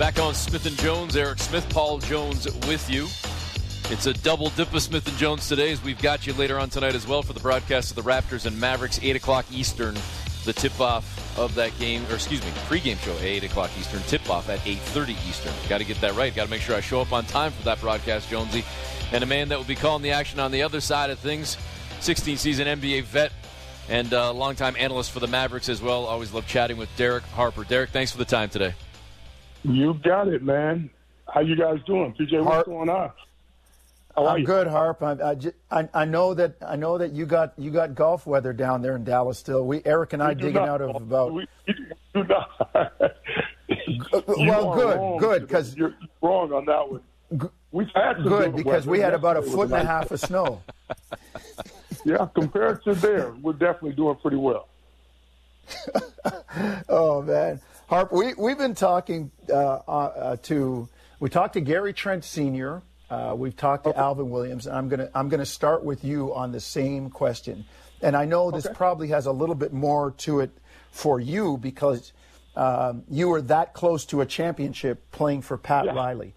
Back on Smith and Jones, Eric Smith, Paul Jones with you. It's a double dip of Smith and Jones today, as we've got you later on tonight as well for the broadcast of the Raptors and Mavericks, eight o'clock Eastern. The tip-off of that game, or excuse me, pregame show, eight o'clock Eastern. Tip-off at eight thirty Eastern. Got to get that right. Got to make sure I show up on time for that broadcast, Jonesy. And a man that will be calling the action on the other side of things, 16 season NBA vet and uh, longtime analyst for the Mavericks as well. Always love chatting with Derek Harper. Derek, thanks for the time today. You got it, man. How you guys doing, PJ? What's going on? How I'm good, Harp. I, I, just, I, I, know that I know that you got you got golf weather down there in Dallas. Still, we Eric and I digging not, out of about. We, do not. Uh, well, good, good, because you're wrong on that one. We've had good because we had about a foot and a half of snow. yeah, compared to there, we're definitely doing pretty well. oh man, Harp, we we've been talking uh, uh, to we talked to Gary Trent Sr. Uh, we've talked to okay. Alvin Williams, and I'm gonna I'm gonna start with you on the same question. And I know this okay. probably has a little bit more to it for you because um, you were that close to a championship playing for Pat yeah. Riley.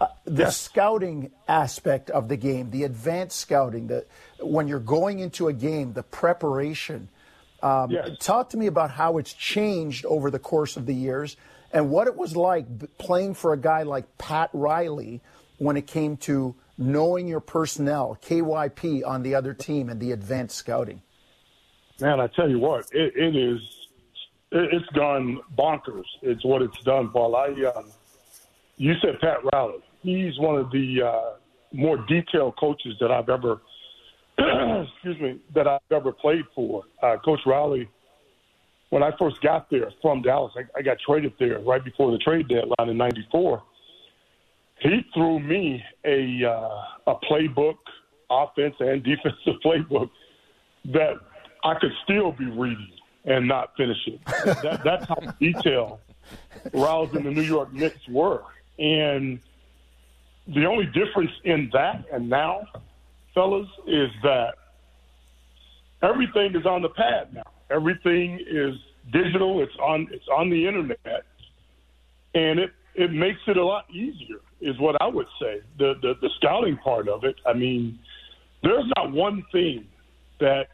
Uh, the yes. scouting aspect of the game, the advanced scouting, the when you're going into a game, the preparation. Um, yes. Talk to me about how it's changed over the course of the years and what it was like playing for a guy like Pat Riley when it came to knowing your personnel, KYP on the other team, and the advanced scouting. Man, I tell you what, it, it is, it, has gone bonkers. It's what it's done, Paul. I, um, you said Pat Riley. He's one of the uh, more detailed coaches that I've ever excuse me, that I've ever played for. Uh, Coach Riley, when I first got there from Dallas, I, I got traded there right before the trade deadline in '94. He threw me a uh, a playbook, offense and defensive playbook that I could still be reading and not finish it. that, that's how detailed Rouse and the New York Knicks were, and the only difference in that and now fellas, is that everything is on the pad now. Everything is digital. It's on it's on the internet, and it it makes it a lot easier. Is what I would say. The the, the scouting part of it. I mean, there's not one thing that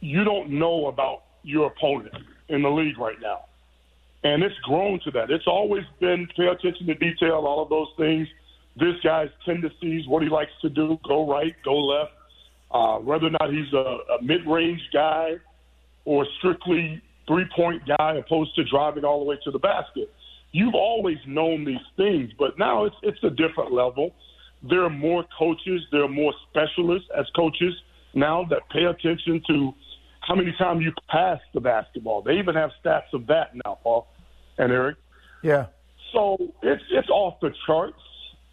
you don't know about your opponent in the league right now. And it's grown to that. It's always been pay attention to detail, all of those things this guy's tendencies, what he likes to do, go right, go left, uh, whether or not he's a, a mid-range guy or strictly three-point guy opposed to driving all the way to the basket. You've always known these things, but now it's it's a different level. There are more coaches, there are more specialists as coaches now that pay attention to how many times you pass the basketball. They even have stats of that now, Paul and Eric. Yeah. So it's it's off the charts.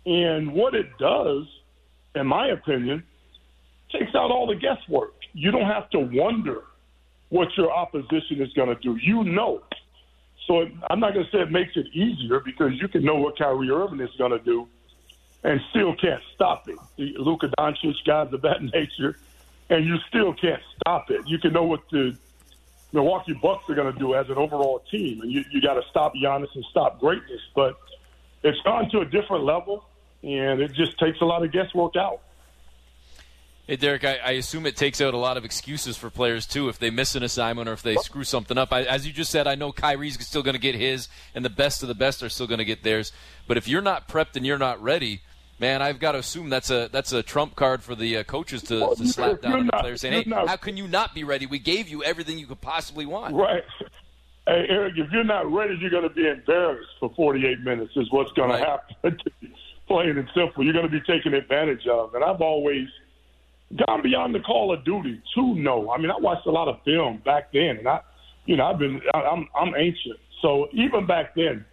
And what it does, in my opinion, takes out all the guesswork. You don't have to wonder what your opposition is going to do. You know. So I'm not going to say it makes it easier because you can know what Kyrie Irving is going to do and still can't stop it. The Luka Doncic, guys of that nature, and you still can't stop it. You can know what the Milwaukee Bucks are going to do as an overall team, and you, you got to stop Giannis and stop greatness. But it's gone to a different level and it just takes a lot of guesswork out. Hey, Derek, I, I, assume it takes out a lot of excuses for players, too, if they miss an assignment or if they screw something up. I, as you just said, I know Kyrie's still going to get his, and the best of the best are still going to get theirs. But if you're not prepped and you're not ready, man, I've got to assume that's a that's a trump card for the uh, coaches to, well, to slap down on the players saying, hey, not, how can you not be ready? We gave you everything you could possibly want. Right. Hey, Eric, if you're not ready, you're going to be embarrassed for 48 minutes, is what's going right. to happen plain and simple. You're going to be taken advantage of. And I've always gone beyond the call of duty to know. I mean, I watched a lot of film back then, and I, you know, I've been, I'm, I'm ancient. So even back then,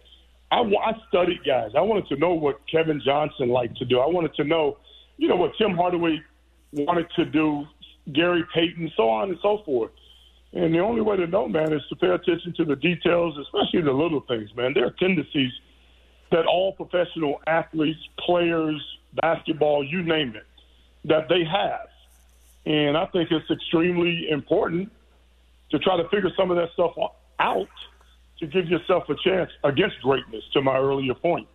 I, I studied guys. I wanted to know what Kevin Johnson liked to do. I wanted to know, you know, what Tim Hardaway wanted to do, Gary Payton, so on and so forth. And the only way to know, man, is to pay attention to the details, especially the little things, man. There are tendencies – that all professional athletes, players, basketball, you name it, that they have. And I think it's extremely important to try to figure some of that stuff out to give yourself a chance against greatness. To my earlier point.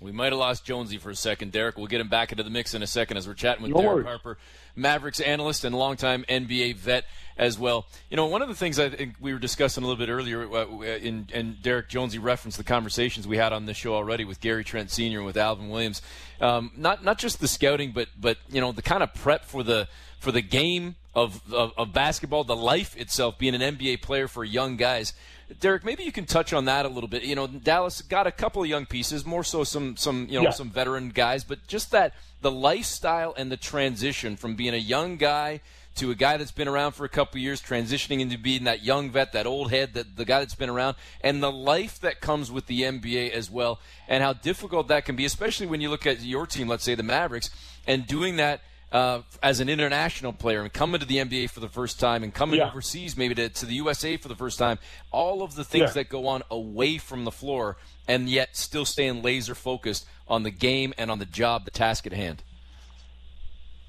We might have lost Jonesy for a second, Derek. We'll get him back into the mix in a second as we're chatting with no Derek worries. Harper, Mavericks analyst and longtime NBA vet as well. You know, one of the things I think we were discussing a little bit earlier, uh, in, and Derek Jonesy referenced the conversations we had on this show already with Gary Trent Sr. and with Alvin Williams. Um, not not just the scouting, but but you know the kind of prep for the for the game of, of, of basketball, the life itself, being an NBA player for young guys. Derek, maybe you can touch on that a little bit. You know, Dallas got a couple of young pieces, more so some some you know Yeah. some veteran guys, but just that the lifestyle and the transition from being a young guy to a guy that's been around for a couple of years, transitioning into being that young vet, that old head, that the guy that's been around, and the life that comes with the NBA as well, and how difficult that can be, especially when you look at your team, let's say the Mavericks, and doing that uh, as an international player and coming to the NBA for the first time and coming Yeah. overseas maybe to, to the USA for the first time, all of the things Yeah. that go on away from the floor and yet still staying laser focused on the game and on the job, the task at hand.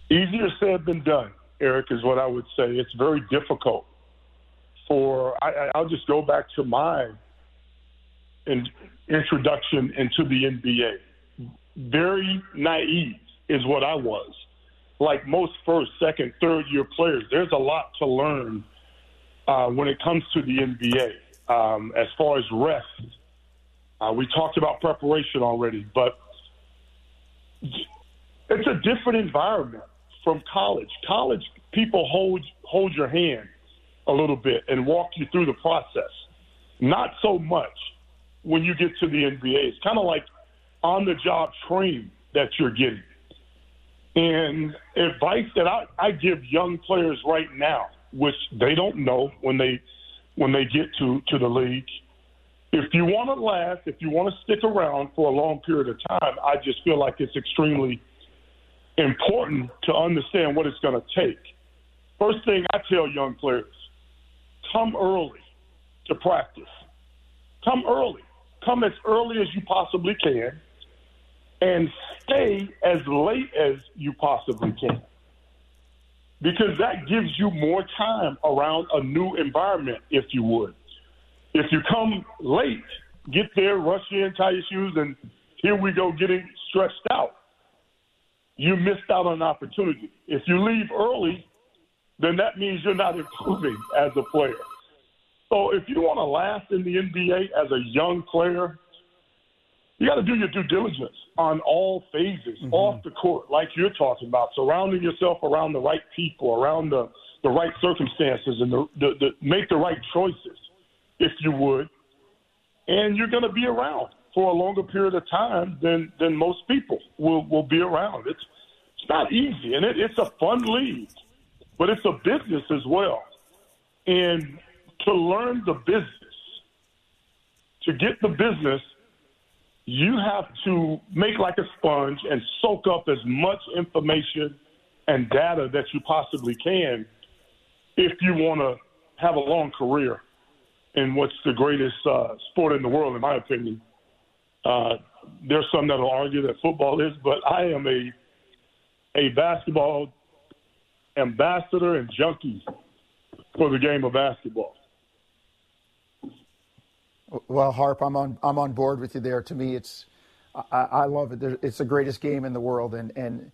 Easier said than done, Eric, is what I would say. It's very difficult for. I, I'll just go back to my in, introduction into the NBA. Very naive is what I was. Like most first, second, third year players, there's a lot to learn uh, when it comes to the NBA. Um, as far as rest, uh, we talked about preparation already, but it's a different environment from college. College people hold hold your hand a little bit and walk you through the process. Not so much when you get to the NBA. It's kind of like on the job training that you're getting. And advice that I, I give young players right now, which they don't know when they when they get to, to the league, if you want to last, if you want to stick around for a long period of time, I just feel like it's extremely important to understand what it's going to take. First thing I tell young players come early to practice. Come early. Come as early as you possibly can and stay as late as you possibly can. Because that gives you more time around a new environment, if you would. If you come late, get there, rush in, tie your shoes, and here we go getting stressed out you missed out on an opportunity. If you leave early, then that means you're not improving as a player. So if you want to last in the NBA as a young player, you got to do your due diligence on all phases mm-hmm. off the court, like you're talking about, surrounding yourself around the right people, around the, the right circumstances, and the, the, the, make the right choices, if you would. And you're going to be around for a longer period of time than, than most people will, will be around. It's, it's not easy, and it, it's a fun league, but it's a business as well. And to learn the business, to get the business, you have to make like a sponge and soak up as much information and data that you possibly can if you want to have a long career in what's the greatest uh, sport in the world, in my opinion. Uh, there's some that will argue that football is, but I am a a basketball ambassador and junkie for the game of basketball. Well, Harp, I'm on I'm on board with you there. To me, it's I, I love it. It's the greatest game in the world, and and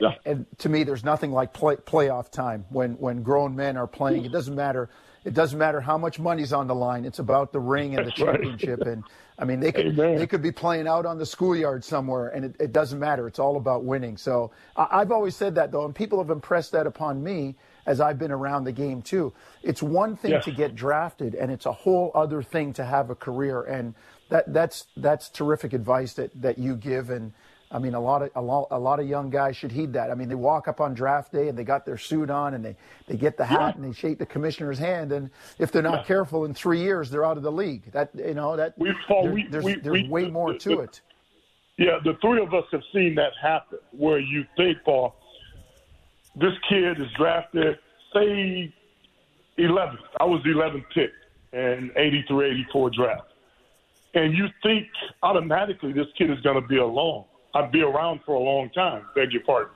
Yeah. and to me, there's nothing like play, playoff time when when grown men are playing. It doesn't matter. It doesn't matter how much money's on the line. It's about the ring and the That's right. championship. And I mean, they could Amen. they could be playing out on the schoolyard somewhere, and it, it doesn't matter. It's all about winning. So I, I've always said that though, and people have impressed that upon me as I've been around the game too. It's one thing Yes. to get drafted, and it's a whole other thing to have a career. And that that's that's terrific advice that that you give. And I mean, a lot of a lot, a lot of young guys should heed that. I mean, they walk up on draft day and they got their suit on and they they get the hat and they shake the commissioner's hand. And if they're not careful, in three years they're out of the league. That you know that We- Paul, there- we- there's we- there's we- way more to it. Yeah, the three of us have seen that happen where you think, Paul, this kid is drafted, say, 11th. I was the 11th pick in 83 84 draft. And you think automatically this kid is going to be alone. I'd be around for a long time, beg your pardon.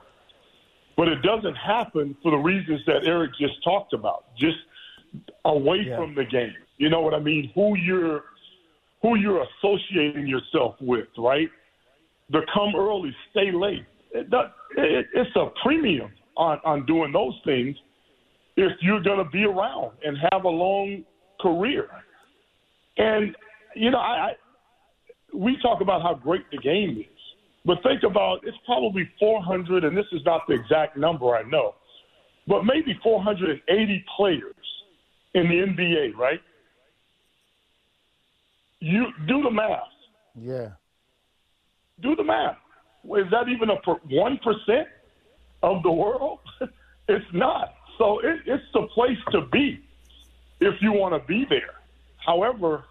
But it doesn't happen for the reasons that Eric just talked about. Just away Yeah. from the game. You know what I mean? Who you're who you're associating yourself with, right? The come early, stay late. It, it, it's a premium on on doing those things if you're going to be around and have a long career. And you know, I, I we talk about how great the game is, but think about it's probably 400, and this is not the exact number I know, but maybe 480 players in the NBA, right? You do the math. Yeah. Do the math. Is that even a one percent of the world? it's not. So it, it's the place to be if you want to be there. However,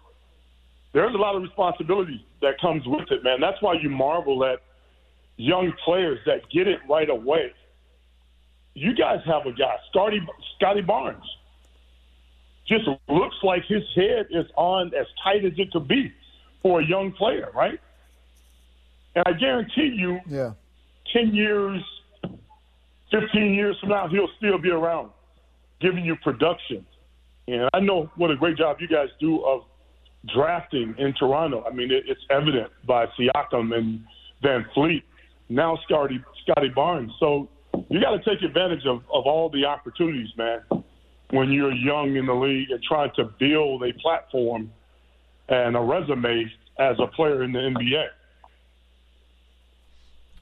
there's a lot of responsibility that comes with it, man. That's why you marvel at young players that get it right away. You guys have a guy, Scotty, Scotty Barnes. Just looks like his head is on as tight as it could be for a young player, right? And I guarantee you, Yeah. 10 years, 15 years from now, he'll still be around giving you production. And I know what a great job you guys do of drafting in Toronto. I mean, it, it's evident by Siakam and VanVleet, now Scotty, Scotty Barnes. So you got to take advantage of, of all the opportunities, man, when you're young in the league and trying to build a platform and a resume as a player in the NBA.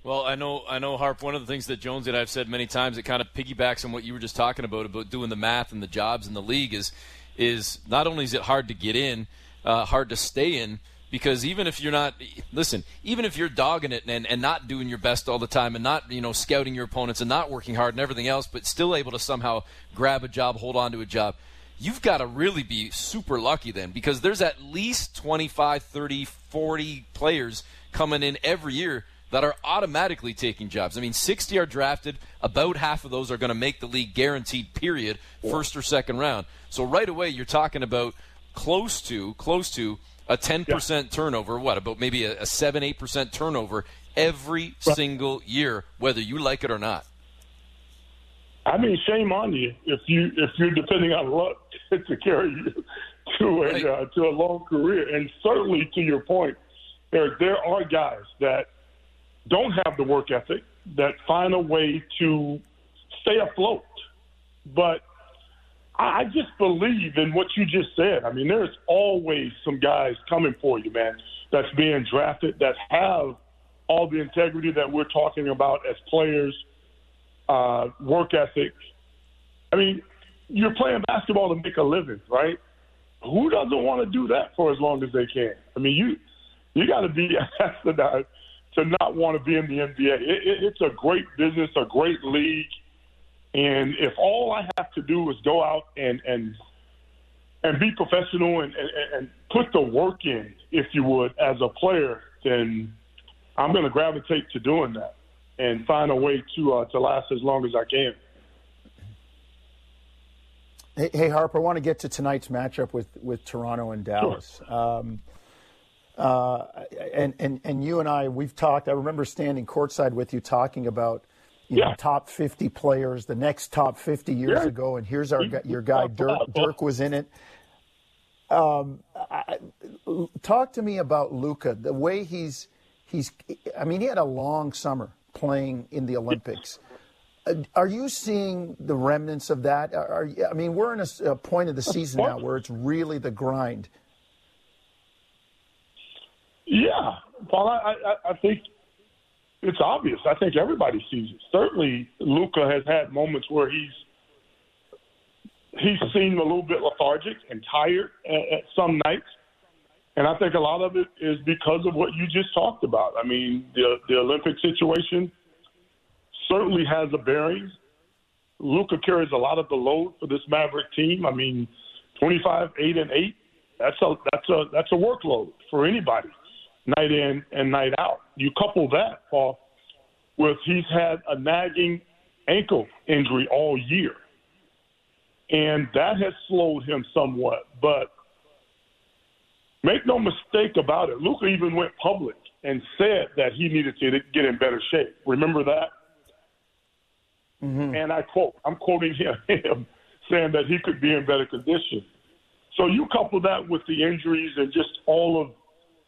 Well, I know, I know, Harp. One of the things that Jones and I've said many times, it kind of piggybacks on what you were just talking about about doing the math and the jobs in the league is, is not only is it hard to get in, uh, hard to stay in, because even if you're not, listen, even if you're dogging it and, and not doing your best all the time and not, you know, scouting your opponents and not working hard and everything else, but still able to somehow grab a job, hold on to a job, you've got to really be super lucky then because there's at least 25, 30, 40 players coming in every year that are automatically taking jobs. I mean, 60 are drafted. About half of those are going to make the league guaranteed, period, first or second round. So right away, you're talking about close to, close to a 10% turnover. What, about maybe a, a 7, 8% turnover every single year, whether you like it or not. I mean, shame on you if you if you're depending on luck to carry you to a Right. uh, to a long career. And certainly, to your point, there there are guys that don't have the work ethic that find a way to stay afloat. But I just believe in what you just said. I mean, there's always some guys coming for you, man, that's being drafted that have all the integrity that we're talking about as players, uh, work ethic. I mean, you're playing basketball to make a living, right? Who doesn't want to do that for as long as they can? I mean, you you got to be astronaut to not want to be in the NBA. It, it, it's a great business, a great league, and if all I have to do is go out and and and be professional and, and, and put the work in, if you would, as a player, then I'm going to gravitate to doing that and find a way to uh, to last as long as I can. Hey, hey, Harp, I want to get to tonight's matchup with, with Toronto and Dallas. Um, uh, and, and, and you and I, we've talked, I remember standing courtside with you talking about you know, Yeah. top 50 players, the next top 50 years Yeah. ago, and here's our your guy, Dirk, Dirk was in it. Um, I, talk to me about Luka, the way he's, he's, I mean, he had a long summer playing in the Olympics. Uh, Are you seeing the remnants of that? Are, are, I mean, we're in a point of the season now where it's really the grind. Yeah, Paul, I, I, I think it's obvious. I think everybody sees it. Certainly, Luka has had moments where he's he's seemed a little bit lethargic and tired at, at some nights, and I think a lot of it is because of what you just talked about. I mean, the the Olympic situation certainly has a bearing. Luka carries a lot of the load for this Maverick team. I mean, 25, eight and eight. That's a that's a that's a workload for anybody, night in and night out. You couple that, Paul, with he's had a nagging ankle injury all year, and that has slowed him somewhat. But make no mistake about it, Luka even went public and said that he needed to get in better shape. Remember that? Mm-hmm. And I quote, I'm quoting him, him saying that he could be in better condition. So you couple that with the injuries and just all of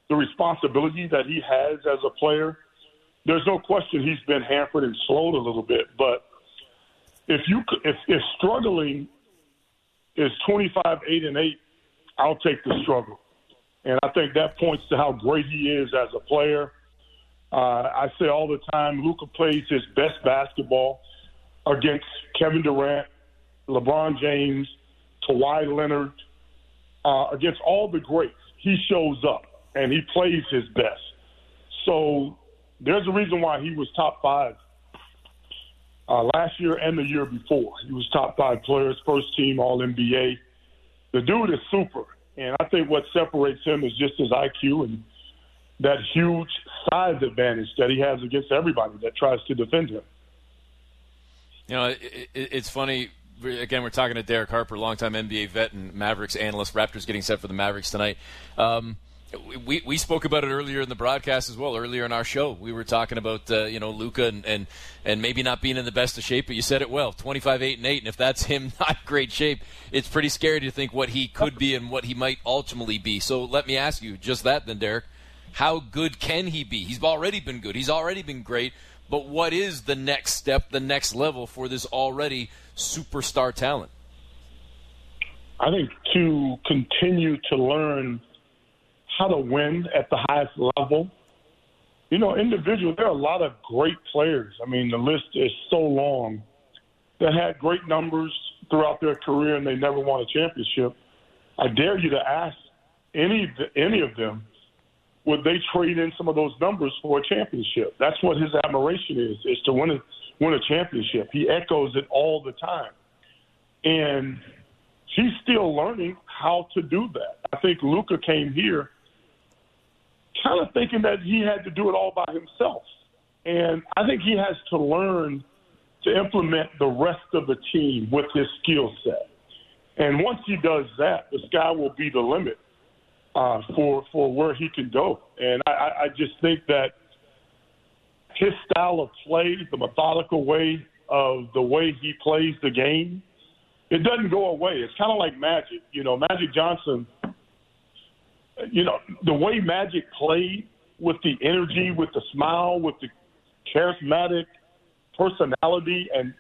the responsibility that he has as a player. There's no question he's been hampered and slowed a little bit, but if you if, if struggling is 25 8 and 8, I'll take the struggle. And I think that points to how great he is as a player. Uh, I say all the time, Luka plays his best basketball against Kevin Durant, LeBron James, Kawhi Leonard, uh, against all the greats. He shows up and he plays his best. So there's a reason why he was top five uh, last year and the year before. He was top five players, first team All NBA. The dude is super, and I think what separates him is just his IQ and that huge size advantage that he has against everybody that tries to defend him. You know, it, it, it's funny. Again, we're talking to Derek Harper, longtime NBA vet and Mavericks analyst. Raptors getting set for the Mavericks tonight. Um, we, we spoke about it earlier in the broadcast as well. Earlier in our show, we were talking about uh, you know Luka and, and and maybe not being in the best of shape. But you said it well: 25, eight, and eight. And if that's him not great shape, it's pretty scary to think what he could be and what he might ultimately be. So let me ask you just that, then, Derek. How good can he be? He's already been good. He's already been great. But what is the next step, the next level for this already superstar talent? I think to continue to learn how to win at the highest level. You know, individual, there are a lot of great players. I mean, the list is so long that had great numbers throughout their career and they never won a championship. I dare you to ask any any of them would they trade in some of those numbers for a championship? That's what his admiration is: is to win a win a championship. He echoes it all the time, and he's still learning how to do that. I think Luka came here kind of thinking that he had to do it all by himself. And I think he has to learn to implement the rest of the team with his skill set. And once he does that, the sky will be the limit uh, for for where he can go. And I, I just think that his style of play, the methodical way of the way he plays the game, it doesn't go away. It's kind of like Magic. You know, Magic Johnson you know, the way Magic played with the energy, with the smile, with the charismatic personality, and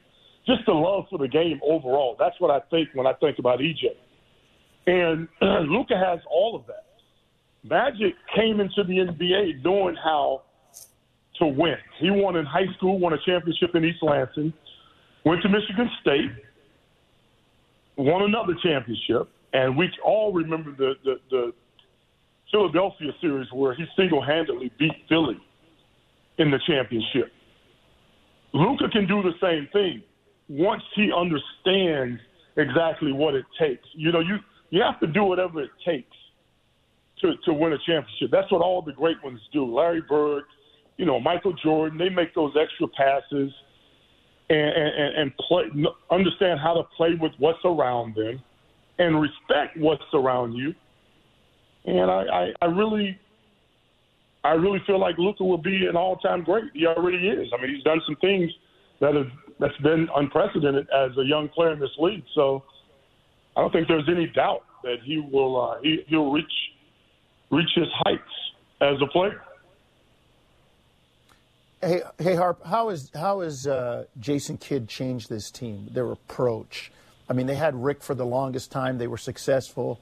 just the love for the game overall. That's what I think when I think about EJ. And Luka has all of that. Magic came into the NBA knowing how to win. He won in high school, won a championship in East Lansing, went to Michigan State, won another championship, and we all remember the the, the Philadelphia series where he single handedly beat Philly in the championship. Luka can do the same thing once he understands exactly what it takes. You know, you you have to do whatever it takes to to win a championship. That's what all the great ones do. Larry Bird, you know, Michael Jordan, they make those extra passes and and, and play understand how to play with what's around them and respect what's around you and I, I, I really, I really feel like Luka will be an all-time great. He already is. I mean, he's done some things that have that's been unprecedented as a young player in this league. So I don't think there's any doubt that he will uh, he, he'll reach reach his heights as a player. Hey, hey, Harp, how is how has uh, Jason Kidd changed this team? Their approach. I mean, they had Rick for the longest time. They were successful.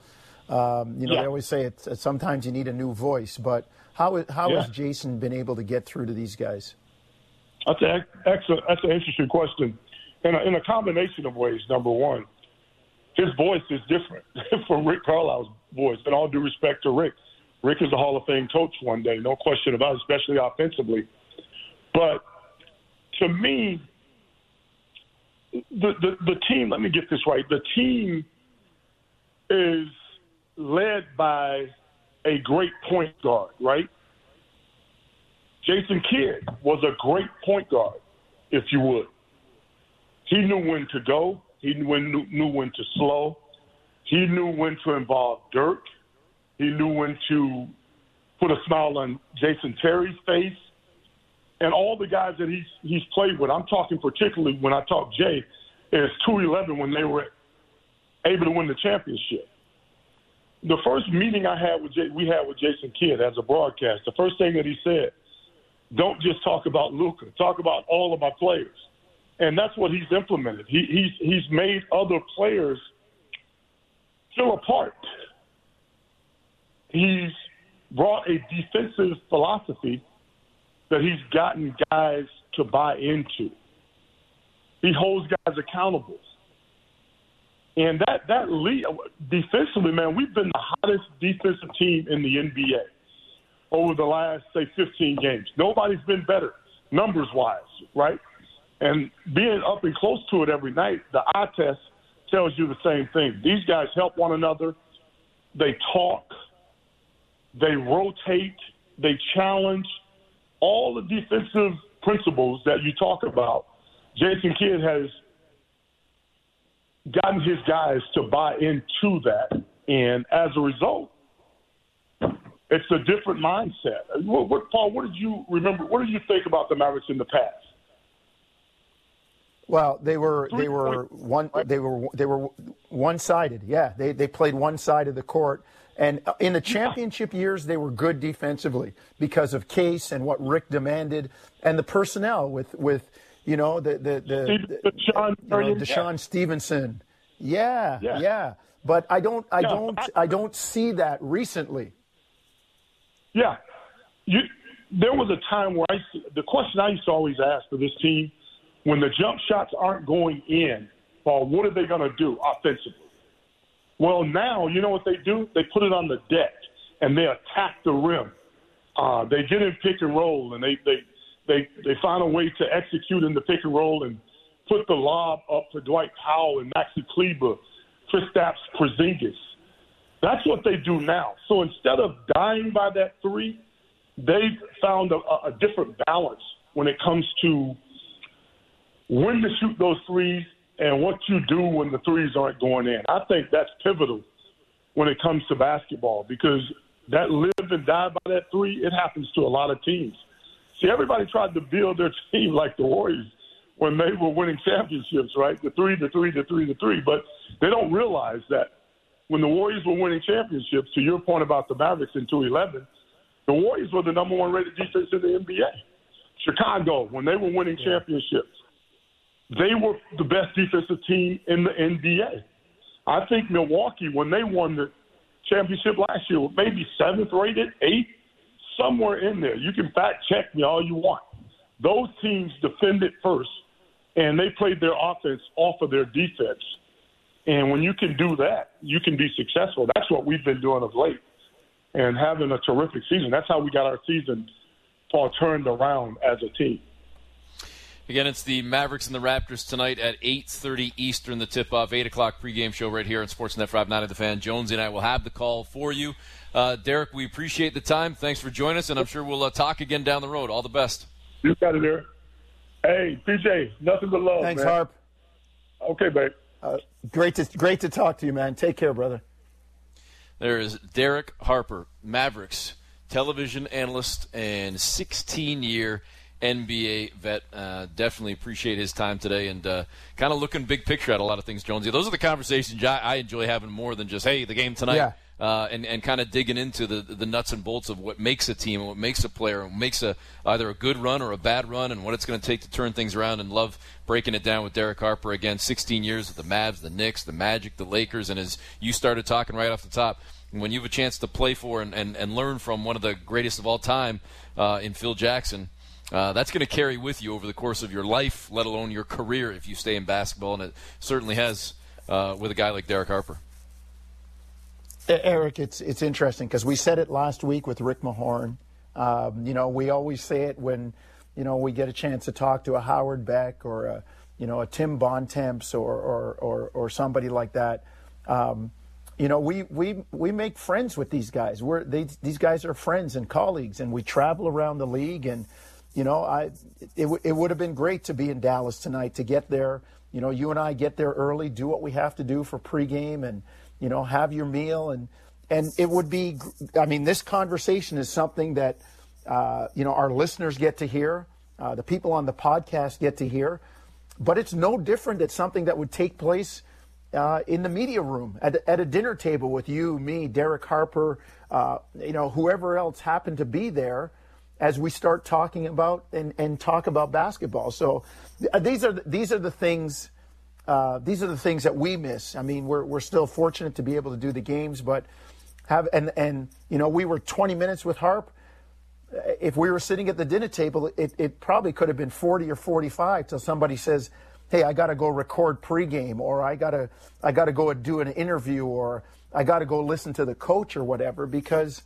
Um, you know, yeah. they always say it, sometimes you need a new voice, but how, how yeah. has Jason been able to get through to these guys? That's, a, excellent, that's an interesting question. In a, in a combination of ways, number one, his voice is different from Rick Carlisle's voice. And all due respect to Rick, Rick is a Hall of Fame coach one day, no question about it, especially offensively. But to me, the, the, the team, let me get this right, the team is – led by a great point guard, right? Jason Kidd was a great point guard, if you would. He knew when to go. He knew when, knew when to slow. He knew when to involve Dirk. He knew when to put a smile on Jason Terry's face. And all the guys that he's he's played with, I'm talking particularly when I talk Jay, is 211 when they were able to win the championship. The first meeting I had with J- we had with Jason Kidd as a broadcast, the first thing that he said, "Don't just talk about Luka. Talk about all of my players." And that's what he's implemented. He, he's he's made other players feel a part. He's brought a defensive philosophy that he's gotten guys to buy into. He holds guys accountable. And that that lead defensively, man, we've been the hottest defensive team in the NBA over the last say 15 games. Nobody's been better numbers wise, right? And being up and close to it every night, the eye test tells you the same thing. These guys help one another. They talk. They rotate. They challenge. All the defensive principles that you talk about, Jason Kidd has gotten his guys to buy into that. And as a result, it's a different mindset. What, what, Paul, what did you remember? What did you think about the Mavericks in the past? Well, they were they were one they were they were one sided. Yeah, they they played one side of the court. And uh, in the championship years, they were good defensively because of Case and what Rick demanded, and the personnel with with you know the the the, the Sean you know, DeShawn Stevenson. Yeah, yeah, yeah. But I don't I don't I don't see that recently. Yeah, you. There was a time where I the question I used to always ask for this team when the jump shots aren't going in, Paul, what are they going to do offensively? Well, now you know what they do? They put it on the deck and they attack the rim. Uh, they get in pick and roll and they they they they find a way to execute in the pick and roll and put the lob up to Dwight Powell and Maxi Kleber, Kristaps Porzingis. That's what they do now. So instead of dying by that three, they've found a, a different balance when it comes to when to shoot those threes and what you do when the threes aren't going in. I think that's pivotal when it comes to basketball because that live and die by that three, it happens to a lot of teams. See, everybody tried to build their team like the Warriors when they were winning championships, right? The three, the three, the three, the three. But they don't realize that when the Warriors were winning championships, to your point about the Mavericks in 2011, the Warriors were the number one rated defense in the NBA. Chicago, when they were winning yeah. championships, they were the best defensive team in the NBA. I think Milwaukee, when they won the championship last year, maybe seventh rated, eighth, somewhere in there. You can fact check me all you want. Those teams defended first, and they played their offense off of their defense. And when you can do that, you can be successful. That's what we've been doing of late, and having a terrific season. That's how we got our season all turned around as a team. Again, it's the Mavericks and the Raptors tonight at 8.30 Eastern, the tip-off, 8 o'clock pregame show right here on Sportsnet 590 The Fan. Jonesy and I will have the call for you. Uh, Derek, we appreciate the time. Thanks for joining us, and I'm sure we'll uh, talk again down the road. All the best. You got it there. Hey, PJ, nothing but love, Thanks, man. Harp. Okay, babe. Uh, great to great to talk to you, man. Take care, brother. There is Derek Harper, Mavericks television analyst and 16 year NBA vet. Uh, definitely appreciate his time today and uh, kind of looking big picture at a lot of things, Jonesy. Those are the conversations I, I enjoy having more than just, hey, the game tonight. Yeah. Uh, and, and kind of digging into the, the nuts and bolts of what makes a team and what makes a player, what makes a either a good run or a bad run, and what it's going to take to turn things around. And love breaking it down with Derek Harper again. 16 years with the Mavs, the Knicks, the Magic, the Lakers, and as you started talking right off the top, when you have a chance to play for and, and, and learn from one of the greatest of all time uh, in Phil Jackson, uh, that's going to carry with you over the course of your life, let alone your career if you stay in basketball, and it certainly has uh, with a guy like Derek Harper. Eric, it's it's interesting because we said it last week with Rick Mahorn. Um, you know, we always say it when you know we get a chance to talk to a Howard Beck or a you know a Tim Bontemps or or or, or somebody like that. Um, you know, we, we, we make friends with these guys. We're, they, these guys are friends and colleagues, and we travel around the league. And, you know, I, it, it would have been great to be in Dallas tonight to get there. You know, you and I get there early, do what we have to do for pregame, and, you know, have your meal. And, and it would be, I mean, this conversation is something that, uh, you know, our listeners get to hear, uh, the people on the podcast get to hear. But it's no different. It's something that would take place uh, in the media room at, at a dinner table with you, me, Derek Harper, uh, you know, whoever else happened to be there as we start talking about and, and talk about basketball. So uh, these are the, these are the things uh, these are the things that we miss. I mean, we're we're still fortunate to be able to do the games, but have and and you know we were 20 minutes with Harp. If we were sitting at the dinner table, it, it probably could have been 40 or 45 till somebody says, "Hey, I got to go record pregame," or "I got to I got to go do an interview," or "I got to go listen to the coach," or whatever. Because,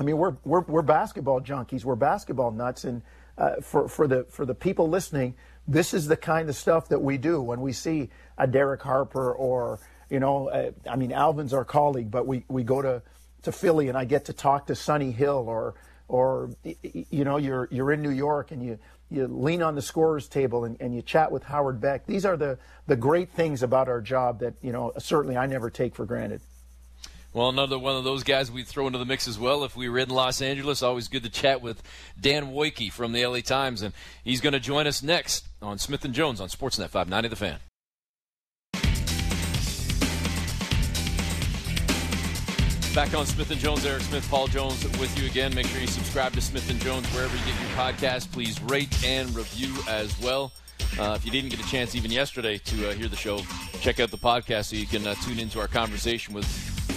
I mean, we're we're we're basketball junkies, we're basketball nuts, and uh, for for the for the people listening, this is the kind of stuff that we do when we see a Derek Harper or you know, uh, I mean, Alvin's our colleague, but we, we go to, to Philly and I get to talk to Sonny Hill or, or, you know, you're, you're in New York and you, you lean on the scorer's table and, and you chat with Howard Beck. These are the, the great things about our job that, you know, certainly I never take for granted. Well, another one of those guys we'd throw into the mix as well. If we were in Los Angeles, always good to chat with Dan Woike from the LA Times, and he's going to join us next on Smith and Jones on Sportsnet 590 The Fan. Back on Smith and Jones, Eric Smith, Paul Jones with you again. Make sure you subscribe to Smith and Jones wherever you get your podcast. Please rate and review as well. Uh, if you didn't get a chance even yesterday to uh, hear the show, check out the podcast so you can uh, tune into our conversation with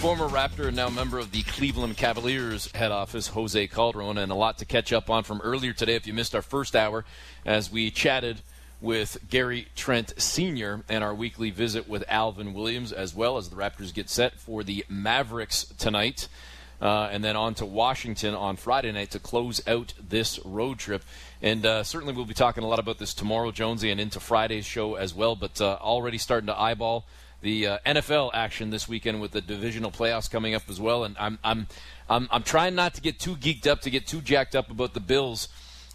former Raptor and now member of the Cleveland Cavaliers head office, Jose Calderon, and a lot to catch up on from earlier today. If you missed our first hour, as we chatted with Gary Trent Sr. and our weekly visit with Alvin Williams, as well as the Raptors get set for the Mavericks tonight. Uh, and then on to Washington on Friday night to close out this road trip. And uh, certainly we'll be talking a lot about this tomorrow, Jonesy, and into Friday's show as well. But uh, already starting to eyeball the uh, NFL action this weekend with the divisional playoffs coming up as well. And I'm I'm I'm, I'm trying not to get too geeked up, to get too jacked up about the Bills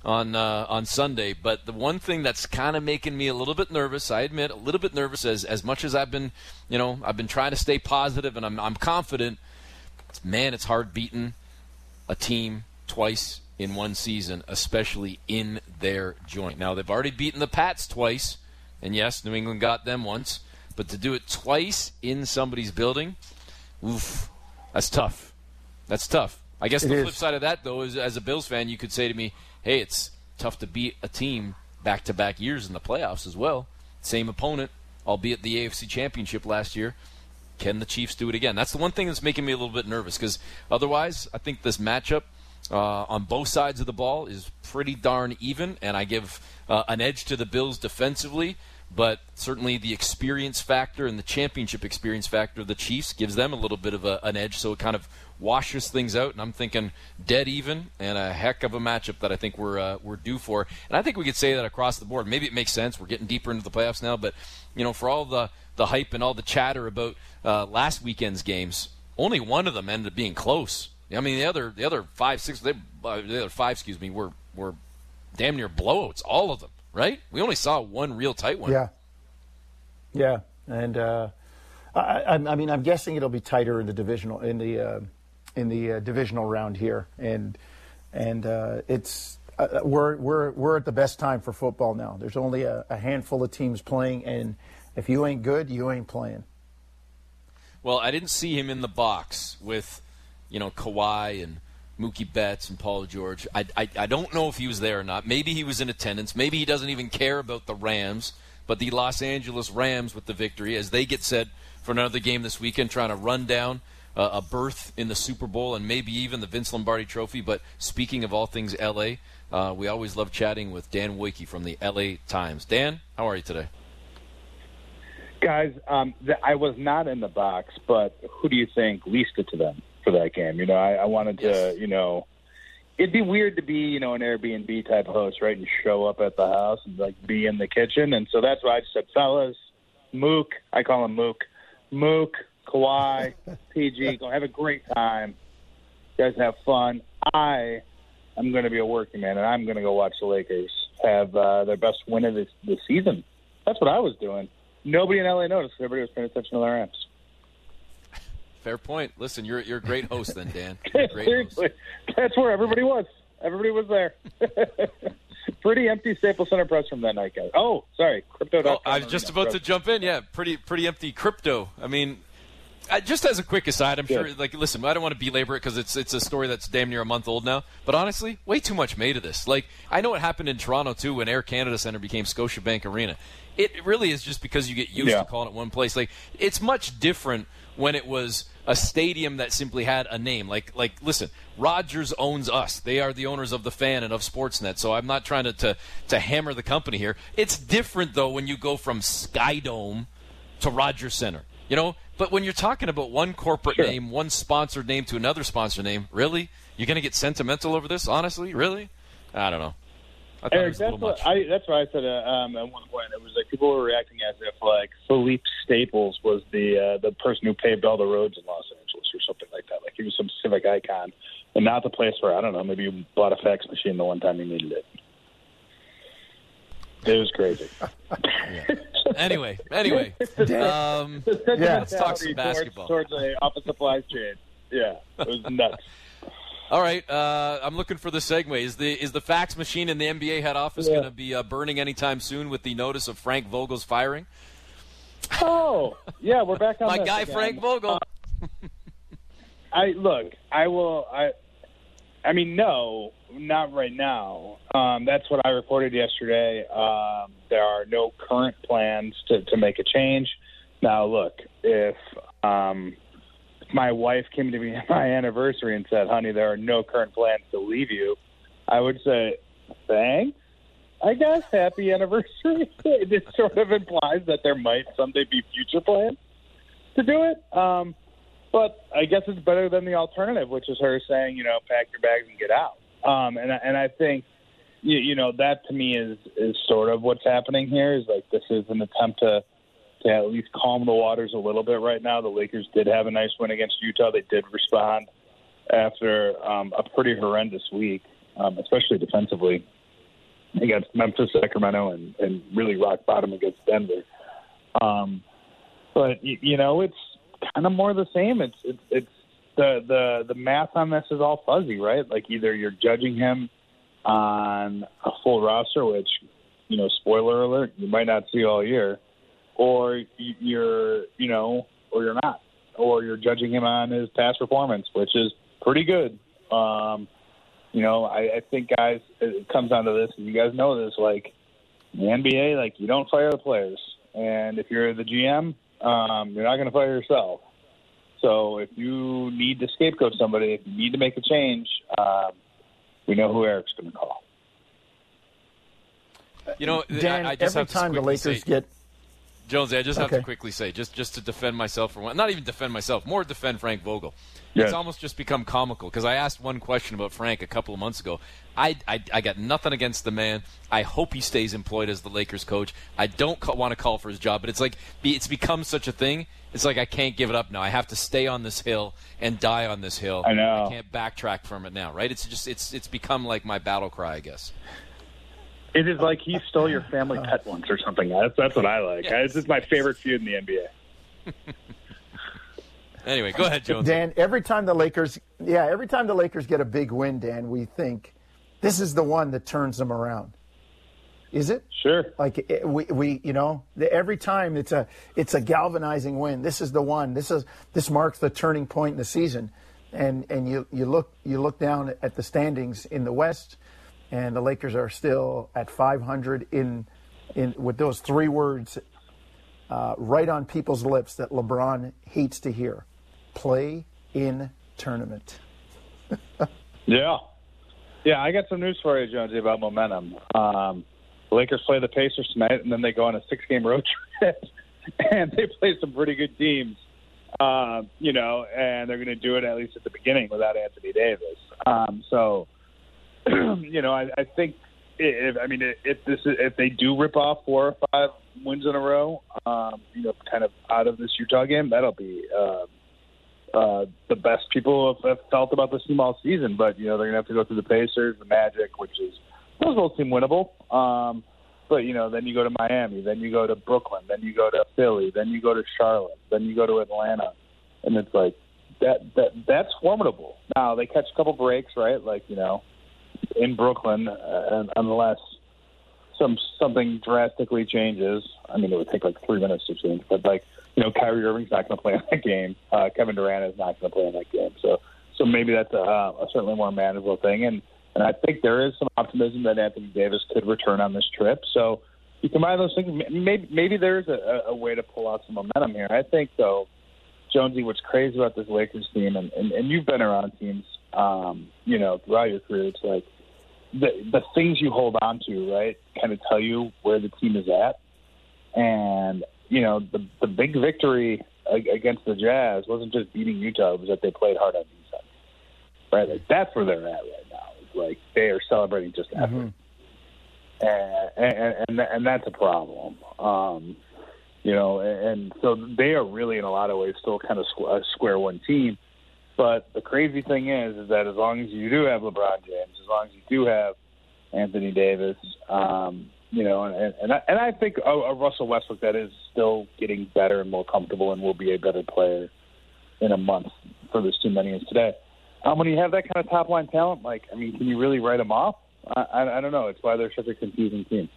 on uh, on Sunday. But the one thing that's kind of making me a little bit nervous, I admit, a little bit nervous, as as much as I've been, you know, I've been trying to stay positive and I'm I'm confident. Man, it's hard beating a team twice in one season, especially in their joint. Now they've already beaten the Pats twice, and yes, New England got them once, but to do it twice in somebody's building, oof, that's tough. That's tough. I guess it the is. flip side of that, though, is as a Bills fan, you could say to me, hey, it's tough to beat a team back to back years in the playoffs as well. Same opponent, albeit the AFC Championship last year. Can the Chiefs do it again? That's the one thing that's making me a little bit nervous because otherwise, I think this matchup uh, on both sides of the ball is pretty darn even, and I give uh, an edge to the Bills defensively. But certainly the experience factor and the championship experience factor of the Chiefs gives them a little bit of a, an edge. So it kind of washes things out, and I'm thinking dead even and a heck of a matchup that I think we're uh, we're due for. And I think we could say that across the board. Maybe it makes sense. We're getting deeper into the playoffs now, but you know, for all the the hype and all the chatter about uh, last weekend's games, only one of them ended up being close. I mean, the other the other five six they, uh, the other five excuse me were were damn near blowouts. All of them, right? We only saw one real tight one. Yeah. Yeah, and uh, I, I, mean, I'm guessing it'll be tighter in the divisional in the uh, in the uh, divisional round here, and and uh, it's uh, we're we're we're at the best time for football now. There's only a, a, handful of teams playing, and if you ain't good, you ain't playing. Well, I didn't see him in the box with, you know, Kawhi and Mookie Betts and Paul George. I, I I don't know if he was there or not. Maybe he was in attendance. Maybe he doesn't even care about the Rams. But the Los Angeles Rams with the victory as they get set for another game this weekend, trying to run down uh, a berth in the Super Bowl and maybe even the Vince Lombardi Trophy. But speaking of all things LA, uh, we always love chatting with Dan Woike from the LA Times. Dan, how are you today? Guys, um, I was not in the box, but who do you think leased it to them for that game? You know, I, I wanted to, yes. you know, it'd be weird to be, you know, an Airbnb type host, right, and show up at the house and like be in the kitchen, and so that's why I said, fellas, Mook, I call him Mook, Mook, Kawhi, PG, go have a great time. You guys have fun. I am going to be a working man, and I'm going to go watch the Lakers have uh, their best win of the, the season. That's what I was doing. Nobody in LA noticed. Everybody was paying attention to their Rams. Fair point. Listen, you're you're a great host then, Dan. Seriously, host. that's where everybody was. Everybody was there. pretty empty Staples Center press from that night, guys. Oh, sorry, crypto. Oh, I was just about to jump in. Yeah, pretty pretty empty crypto. I mean, I, just as a quick aside, I'm sure. Yeah. Like, listen, I don't want to belabor it because it's it's a story that's damn near a month old now. But honestly, way too much made of this. Like, I know what happened in Toronto too when Air Canada Centre became Scotiabank Arena. It really is just because you get used Yeah. to calling it one place. Like, it's much different when it was a stadium that simply had a name. Like, like listen, Rogers owns us. They are the owners of the fan and of Sportsnet. So I'm not trying to to, to hammer the company here. It's different though when you go from Skydome to Rogers Center. You know, but when you're talking about one corporate Sure. name, one sponsored name to another sponsored name, really, you're going to get sentimental over this? Honestly, really? I don't know. I Eric, that's what. I. That's what I said uh, um, at one point. It was like people were reacting as if like Philippe Staples was the uh, the person who paved all the roads in Los Angeles or something like that. Like he was some civic icon, and not the place where I don't know. Maybe you bought a fax machine the one time you needed it. It was crazy. anyway, anyway, um, Yeah. Let's talk some Towards- basketball. towards the office supplies chain. Yeah, it was nuts. all right. Uh, I'm looking for the segue. Is the is the fax machine in the NBA head office Yeah. going to be uh, burning anytime soon with the notice of Frank Vogel's firing? Oh, yeah, we're back on My guy again. Frank Vogel. I look. I will. I. I mean, no, not right now. Um, that's what I reported yesterday. Um, there are no current plans to, to make a change. Now, look, if um, if my wife came to me on my anniversary and said, "Honey, there are no current plans to leave you," I would say, "Thanks." I guess happy anniversary. it sort of implies that there might someday be future plans to do it. Um, but I guess it's better than the alternative, which is her saying, you know, pack your bags and get out. Um, and and I think, you, you know, that to me is is sort of what's happening here. Is like this is an attempt to to at least calm the waters a little bit right now. The Lakers did have a nice win against Utah. They did respond after um, a pretty horrendous week, um, especially defensively against Memphis, Sacramento, and, and really rock bottom against Denver. Um, but y- you know, it's kind of more the same. It's it's it's the the the math on this is all fuzzy, right? Like either you're judging him on a full roster, which you know, spoiler alert, you might not see all year, or you're you know, or you're not, or you're judging him on his past performance, which is pretty good. Um, you know, I, I think guys, it comes down to this, and you guys know this, like in the NBA, like you don't fire the players, and if you're the GM, um, you're not going to fire yourself. So if you need to scapegoat somebody, if you need to make a change, um, we know who Eric's going to call. You know, Dan, I, I just every have to time the Lakers say, get Jonesy, I just have to quickly say, just just to defend myself for one, not even defend myself, more defend Frank Vogel. Yes. It's almost just become comical because I asked one question about Frank a couple of months ago. I, I, I got nothing against the man. I hope he stays employed as the Lakers coach. I don't ca- want to call for his job, but it's like it's become such a thing. It's like I can't give it up now. I have to stay on this hill and die on this hill. I know. I can't backtrack from it now, right? It's just it's it's become like my battle cry, I guess. It is like he stole your family pet once or something. That's that's what I like. Yeah. This is my favorite feud in the NBA. Anyway, go ahead, Jones. Dan, every time the Lakers, yeah, every time the Lakers get a big win, Dan, we think this is the one that turns them around. Is it? Sure. Like it, we, we, you know, the, every time it's a, it's a galvanizing win. This is the one. This is this marks the turning point in the season, and and you you look you look down at the standings in the West, and the Lakers are still at 500 in, in with those three words, uh, right on people's lips that LeBron hates to hear, play in tournament. Yeah. Yeah, I got some news for you, Jonesy, about momentum. Um, Lakers play the Pacers tonight, and then they go on a six-game road trip, and they play some pretty good teams. Uh, you know, and they're going to do it at least at the beginning without Anthony Davis. Um, so, you know, I, I think if I mean if this is, if they do rip off four or five wins in a row, um, you know, kind of out of this Utah game, that'll be. Uh, uh, the best people have, have felt about this team all season. But you know they're gonna have to go through the Pacers, the Magic, which is those both seem winnable. Um, but you know then you go to Miami, then you go to Brooklyn, then you go to Philly, then you go to Charlotte, then you go to Atlanta, and it's like that that that's formidable. Now they catch a couple breaks, right? Like you know in Brooklyn, uh, unless some something drastically changes, I mean, it would take like three minutes to change, but like you know, Kyrie Irving's not going to play in that game. Uh, Kevin Durant is not going to play in that game. So so maybe that's a, a certainly more manageable thing. And and I think there is some optimism that Anthony Davis could return on this trip. So you combine those things. Maybe maybe there's a, a way to pull out some momentum here. I think though, Jonesy, what's crazy about this Lakers team, and and, and you've been around teams, um, you know, throughout your career, it's like the the things you hold on to, right, kind of tell you where the team is at. And you know, the the big victory against the Jazz wasn't just beating Utah; it was that they played hard on defense. Right, like that's where they're at right now. It's like they are celebrating just effort. Mm-hmm and and and, and that's a problem. Um, you know, and, so they are really in a lot of ways still kind of a square one team. But the crazy thing is, is that as long as you do have LeBron James, as long as you do have Anthony Davis, um, you know, and and I, and I think a, a Russell Westbrook that is still getting better and more comfortable and will be a better player in a month for this team than he is today. Um, when you have that kind of top line talent, like I mean, can you really write them off? I, I don't know. It's why they're such a confusing team.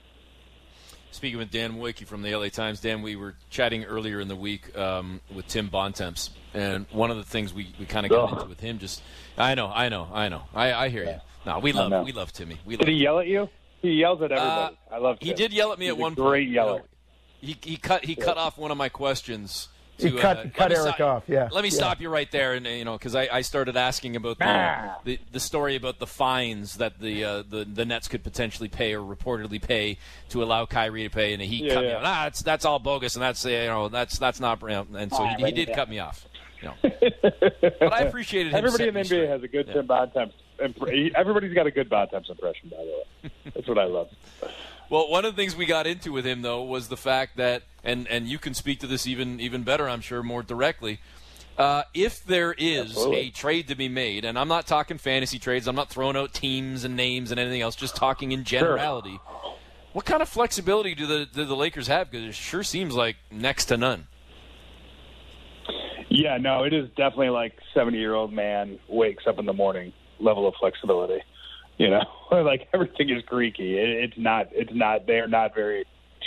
Speaking with Dan Woike from the LA Times, Dan, we were chatting earlier in the week um, with Tim Bontemps, and one of the things we, we kind of got oh. into with him just, I know, I know, I know, I, I hear you. No, we love we love Timmy. We love did he yell at you? He yells at everybody. Uh, I love. Tim. He did yell at me He's at one great point. Great yeller. You know, he he cut he yeah. cut off one of my questions to, cut, uh, cut Eric off. Yeah. Let me yeah. stop you right there, and you know, because I, I started asking about the, ah. the, the story about the fines that the uh, the the Nets could potentially pay or reportedly pay to allow Kyrie to pay, and he yeah, cut yeah. me off. Ah, that's that's all bogus, and that's you know that's that's not. And so he, he did cut me off. You know. but I appreciated. Everybody in the NBA has a good Tim Bontemps. Everybody's got a good bad Bontemps impression, by the way. That's what I love. Well, one of the things we got into with him though was the fact that, and and you can speak to this even even better, I'm sure, more directly. Uh, if there is Absolutely. a trade to be made, and I'm not talking fantasy trades, I'm not throwing out teams and names and anything else, just talking in generality. Sure. What kind of flexibility do the do the Lakers have? Because it sure seems like next to none. Yeah, no, it is definitely like 70 year old man wakes up in the morning level of flexibility. You know, like everything is Greeky. It, it's not. It's not. They are not very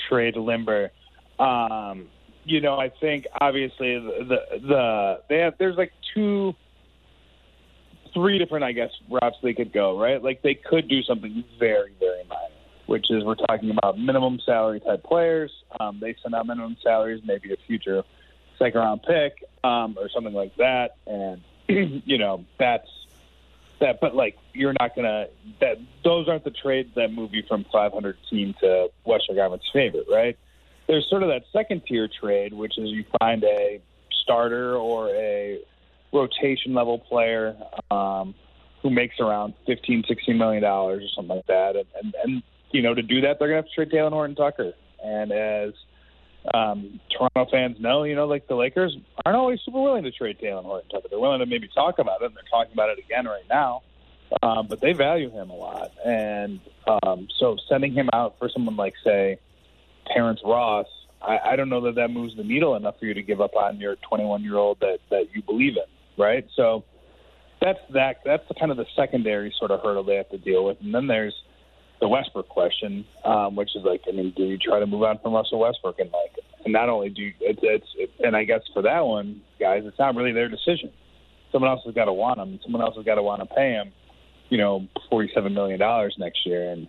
trade limber. Um, you know, I think obviously the, the the they have. There's like two, three different, I guess, routes they could go. Right, like they could do something very, very minor, which is we're talking about minimum salary type players. Um, they send out minimum salaries, maybe a future second round pick um, or something like that, and you know that's that, but like you're not gonna that those aren't the trades that move you from 500 team to Western Conference favorite, right? There's sort of that second tier trade, which is you find a starter or a rotation level player um, who makes around 15, 16 million dollars or something like that, and, and and you know to do that they're gonna have to trade Talen Horton Tucker, and as um, Toronto fans know, you know, like the Lakers aren't always super willing to trade Talen Horton Tucker. They're willing to maybe talk about it, and they're talking about it again right now. Um, but they value him a lot, and um, so sending him out for someone like, say, Terrence Ross, I, I don't know that that moves the needle enough for you to give up on your 21 year old that that you believe in, right? So that's that. That's the kind of the secondary sort of hurdle they have to deal with, and then there's the Westbrook question, um, which is like, I mean, do you try to move on from Russell Westbrook and like, and not only do you, it's, it's it, and I guess for that one, guys, it's not really their decision. Someone else has got to want him. Someone else has got to want to pay him, you know, forty-seven million dollars next year. And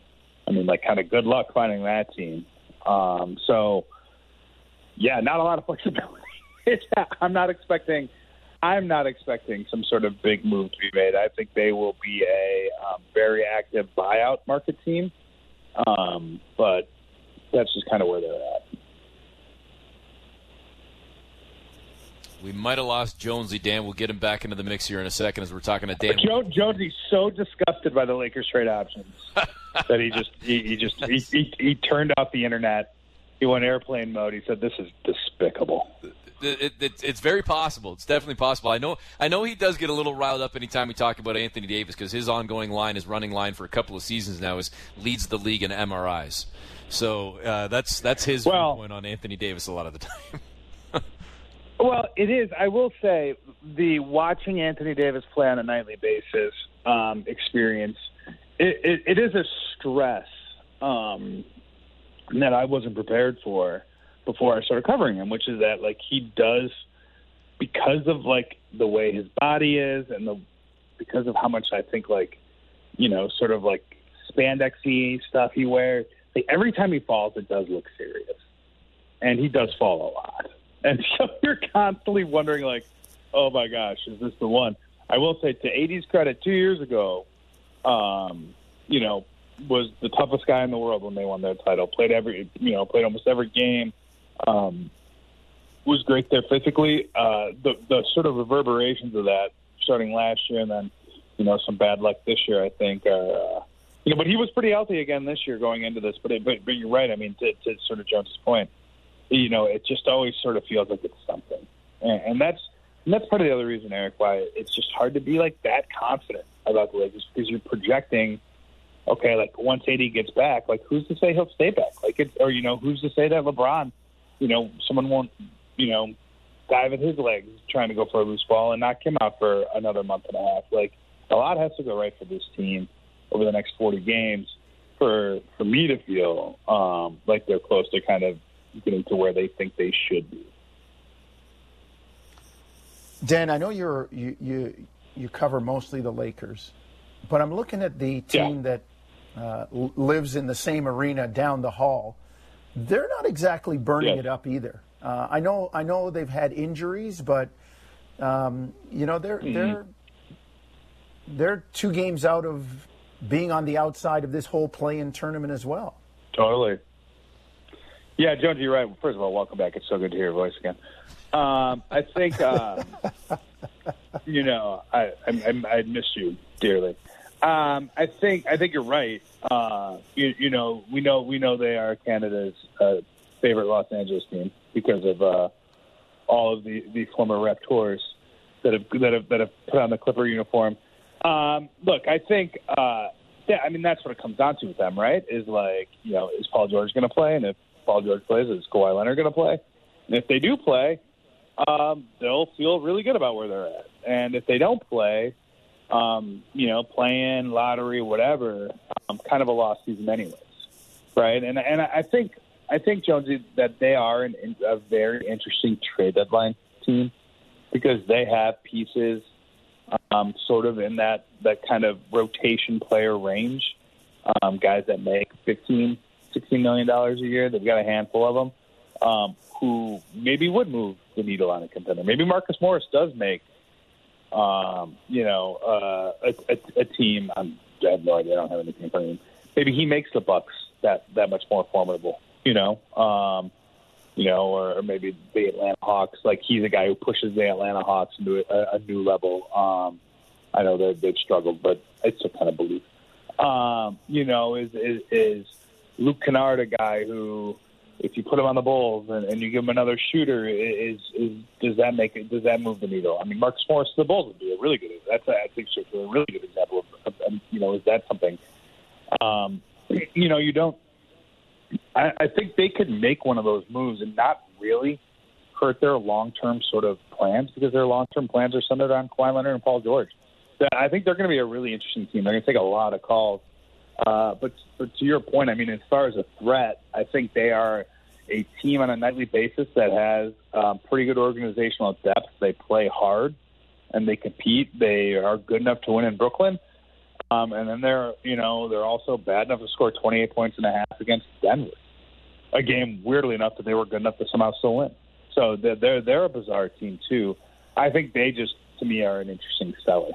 I mean, like, kind of good luck finding that team. Um, so, yeah, not a lot of flexibility. I'm not expecting I'm not expecting some sort of big move to be made. I think they will be a um, very active buyout market team, um, but that's just kind of where they're at. We might have lost Jonesy. Dan, we'll get him back into the mix here in a second as we're talking to Dan. Jo- Jonesy's so disgusted by the Lakers trade options that he just he, he just he, he, he turned off the internet. He went airplane mode. He said, "This is despicable." It, it, it's very possible. It's definitely possible. I know. I know he does get a little riled up anytime we talk about Anthony Davis because his ongoing line, his running line for a couple of seasons now, is leads the league in MRIs. So uh, that's that's his well, point on Anthony Davis a lot of the time. well, it is. I will say the watching Anthony Davis play on a nightly basis um, experience. It, it, it is a stress. Um, that I wasn't prepared for before I started covering him, which is that like he does because of like the way his body is and the because of how much I think like you know sort of like spandexy stuff he wears. Like every time he falls, it does look serious, and he does fall a lot. And so you're constantly wondering like, oh my gosh, is this the one? I will say to AD's credit, two years ago, um, you know, was the toughest guy in the world when they won their title. Played every, you know, played almost every game. Um, was great there physically. Uh, the the sort of reverberations of that starting last year and then, you know, some bad luck this year. I think are, uh, you know, but he was pretty healthy again this year going into this. But it, but, but you're right. I mean, to, to sort of Jones's point, you know, it just always sort of feels like it's something, and, and that's and that's part of the other reason, Eric, why it's just hard to be like that confident about the Lakers because you're projecting. Okay, like once AD gets back, like who's to say he'll stay back? Like it's or you know who's to say that LeBron, you know, someone won't, you know, dive at his legs trying to go for a loose ball and knock him out for another month and a half. Like a lot has to go right for this team over the next 40 games for for me to feel um, like they're close to kind of getting to where they think they should be. Dan, I know you're you you you cover mostly the Lakers, but I'm looking at the team Yeah. that uh, lives in the same arena down the hall. They're not exactly burning Yes. it up either. Uh, I know I know they've had injuries, but um, you know they're they're they're two games out of being on the outside of this whole play-in tournament as well. Totally. Yeah, Jones, you're right. First of all, welcome back. It's so good to hear your voice again. Um, I think, um, you know, I, I, I, I miss you dearly. Um, I think I think you're right. Uh, you, you know, we know we know they are Canada's uh, favorite Los Angeles team because of uh, all of the, the former Raptors that have that have that have put on the Clipper uniform. Um, look, I think, uh, yeah, I mean that's what it comes down to with them, right? Is like, you know, is Paul George going to play? And if Paul George plays, is Kawhi Leonard going to play? And if they do play, um, they'll feel really good about where they're at. And if they don't play, um, you know, playing lottery, whatever, um, kind of a lost season, anyways, right? And and I think I think Jonesy that they are an, a very interesting trade deadline team because they have pieces um, sort of in that that kind of rotation player range, um, guys that make 15, 16 million dollars a year. They've got a handful of them um, who maybe would move the needle on a contender. Maybe Marcus Morris does make, um, you know, uh, a, a, a team. I'm, I have no idea. I don't have anything in front. Maybe he makes the Bucks that that much more formidable. You know, um, you know, or, or maybe the Atlanta Hawks. Like he's a guy who pushes the Atlanta Hawks into a, a new level. Um, I know that they've struggled, but it's a kind of belief. Um, you know, is, is is Luke Kennard a guy who, if you put him on the Bulls and, and you give him another shooter, is is does that make it? Does that move the needle? I mean, Marcus Morris to the Bulls would be a really good. That's a, I think so, a really good example of, of, of you know, is that something? Um, you know, you don't. I, I think they could make one of those moves and not really hurt their long-term sort of plans because their long-term plans are centered on Kawhi Leonard and Paul George. So I think they're going to be a really interesting team. They're going to take a lot of calls. Uh, but, but to your point, I mean, as far as a threat, I think they are a team on a nightly basis that has um, pretty good organizational depth. They play hard and they compete. They are good enough to win in Brooklyn. Um, and then they're, you know, they're also bad enough to score 28 points and a half against Denver. A game, weirdly enough, that they were good enough to somehow still win. So they're they're, they're a bizarre team too. I think they just, to me, are an interesting seller.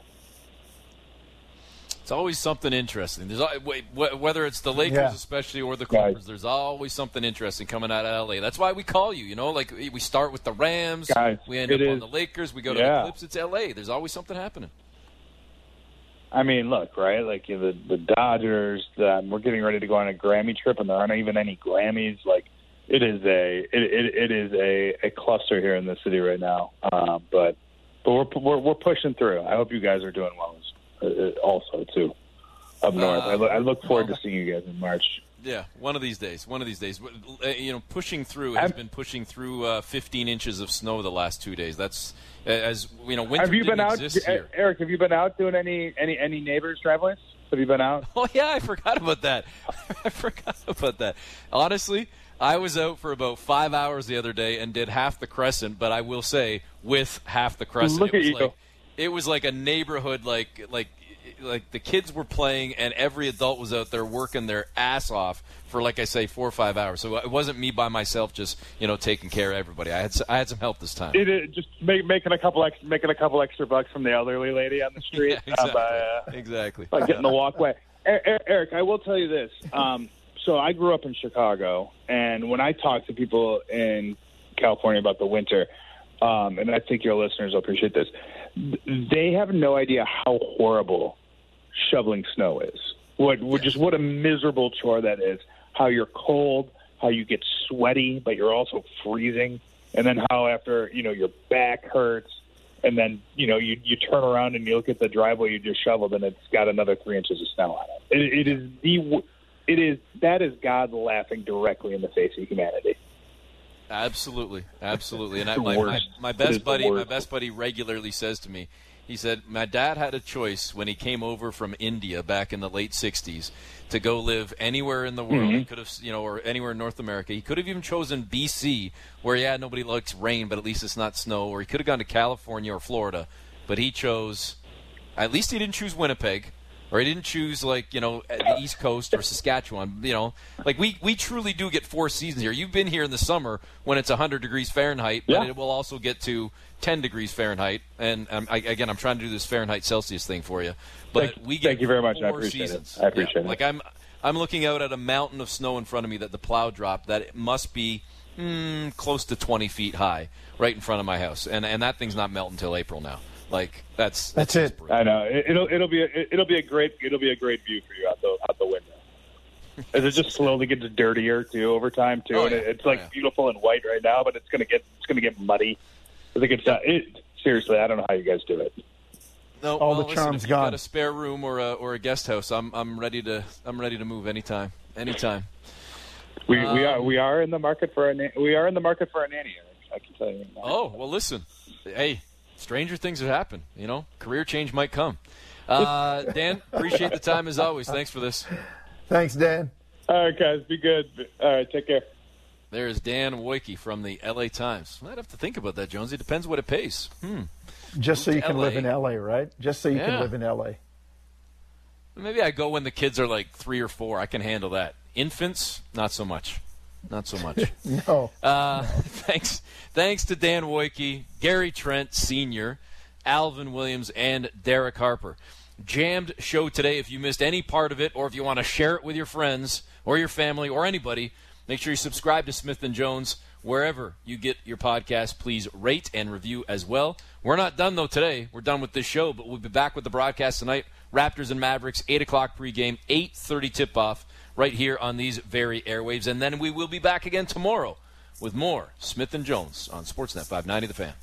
It's always something interesting. There's al- wait, wh- whether it's the Lakers, Yeah. especially, or the. Clippers. There's always something interesting coming out of LA. That's why we call you. You know, like we start with the Rams, Guys, we end up on the Lakers, we go to yeah. the Clips. It's LA. There's always something happening. I mean, look, right? Like you know, the the Dodgers. Um, we're getting ready to go on a Grammy trip, and there aren't even any Grammys. Like it is a it it, it is a, a cluster here in the city right now. Um, but but we're, we're we're pushing through. I hope you guys are doing well also too up north. I, look, I look forward to seeing you guys in March. Yeah, one of these days. One of these days. Uh, You know, pushing through has been pushing through uh, 15 inches of snow the last two days. That's uh, as you know. Winter Have you been out. Eric? Have you been out doing any any any neighbors driveways? Have you been out? Oh yeah, I forgot about that. I forgot about that. Honestly, I was out for about five hours the other day and did half the crescent, but I will say with half the crescent, Look it at you. like it was like a neighborhood, like like like the kids were playing and every adult was out there working their ass off for like I say four or five hours. So it wasn't me by myself, just you know taking care of everybody. I had I had some help this time. It is just make, making a couple extra, making a couple extra bucks from the elderly lady on the street Yeah, uh, exactly. by, uh, exactly. by getting the walkway. Eric, I will tell you this. Um, so I grew up in Chicago, and when I talk to people in California about the winter, um, and I think your listeners will appreciate this, th- they have no idea how horrible shoveling snow is. What, what just what a miserable chore that is. How you're cold, how you get sweaty, but you're also freezing, and then how after you know your back hurts, and then you know you you turn around and you look at the driveway you just shoveled, and it's got another three inches of snow on it. It, it is the it is that is God laughing directly in the face of humanity. Absolutely, absolutely. And I, my, my, my best buddy, my best buddy, regularly says to me, he said, "My dad had a choice when he came over from India back in the late '60s to go live anywhere in the world. Mm-hmm. He could have, you know, or anywhere in North America. He could have even chosen BC, where yeah, nobody likes rain, but at least it's not snow. Or he could have gone to California or Florida, but he chose. At least he didn't choose Winnipeg." Or he didn't choose like you know the East Coast or Saskatchewan. You know, like we we truly do get four seasons here. You've been here in the summer when it's 100 degrees Fahrenheit, but Yeah. it will also get to 10 degrees Fahrenheit. And um, I, again, I'm trying to do this Fahrenheit Celsius thing for you. But Thank- we get thank you very much. I appreciate it. I appreciate Yeah, it. Like I'm I'm looking out at a mountain of snow in front of me that the plow dropped. That it must be mm, close to 20 feet high, right in front of my house, and and that thing's not melting until April now. Like that's That's just it. brutal. I know it, it'll it'll be a, it'll be a great it'll be a great view for you out the out the window. As it just slowly gets dirtier too over time too, Oh, and yeah. it's like Oh, yeah. beautiful and white right now, but it's gonna get it's gonna get muddy. I think it's uh, it, seriously. I don't know how you guys do it. No, All well, the listen, charm's if you've gone. Got a spare room or a or a guest house? I'm I'm ready to I'm ready to move anytime. Anytime. We we Um, are we are in the market for a na- we are in the market for a nanny. I can tell you. Right. Oh well, listen. Hey, stranger things have happened. You know, career change might come. Uh, Dan, appreciate the time as always. Thanks for this. Thanks, Dan. All right, guys, be good. All right, take care. There is Dan Woike from the L.A. Times. I'd have to think about that, Jonesy. Depends what it pays. Hmm. Just so you to can live in LA, right? Just so you Yeah. can live in LA. Maybe I go when the kids are like three or four. I can handle that. Infants, not so much. Not so much. No. Uh, thanks, thanks to Dan Woike, Gary Trent Sr., Alvin Williams, and Derek Harper. Jammed show today. If you missed any part of it, or if you want to share it with your friends or your family or anybody, make sure you subscribe to Smith and Jones wherever you get your podcast. Please rate and review as well. We're not done though today. We're done with this show, but we'll be back with the broadcast tonight. Raptors and Mavericks, eight o'clock pregame, eight thirty tip off, right here on these very airwaves, and then we will be back again tomorrow with more Smith and Jones on Sportsnet 590 The Fan.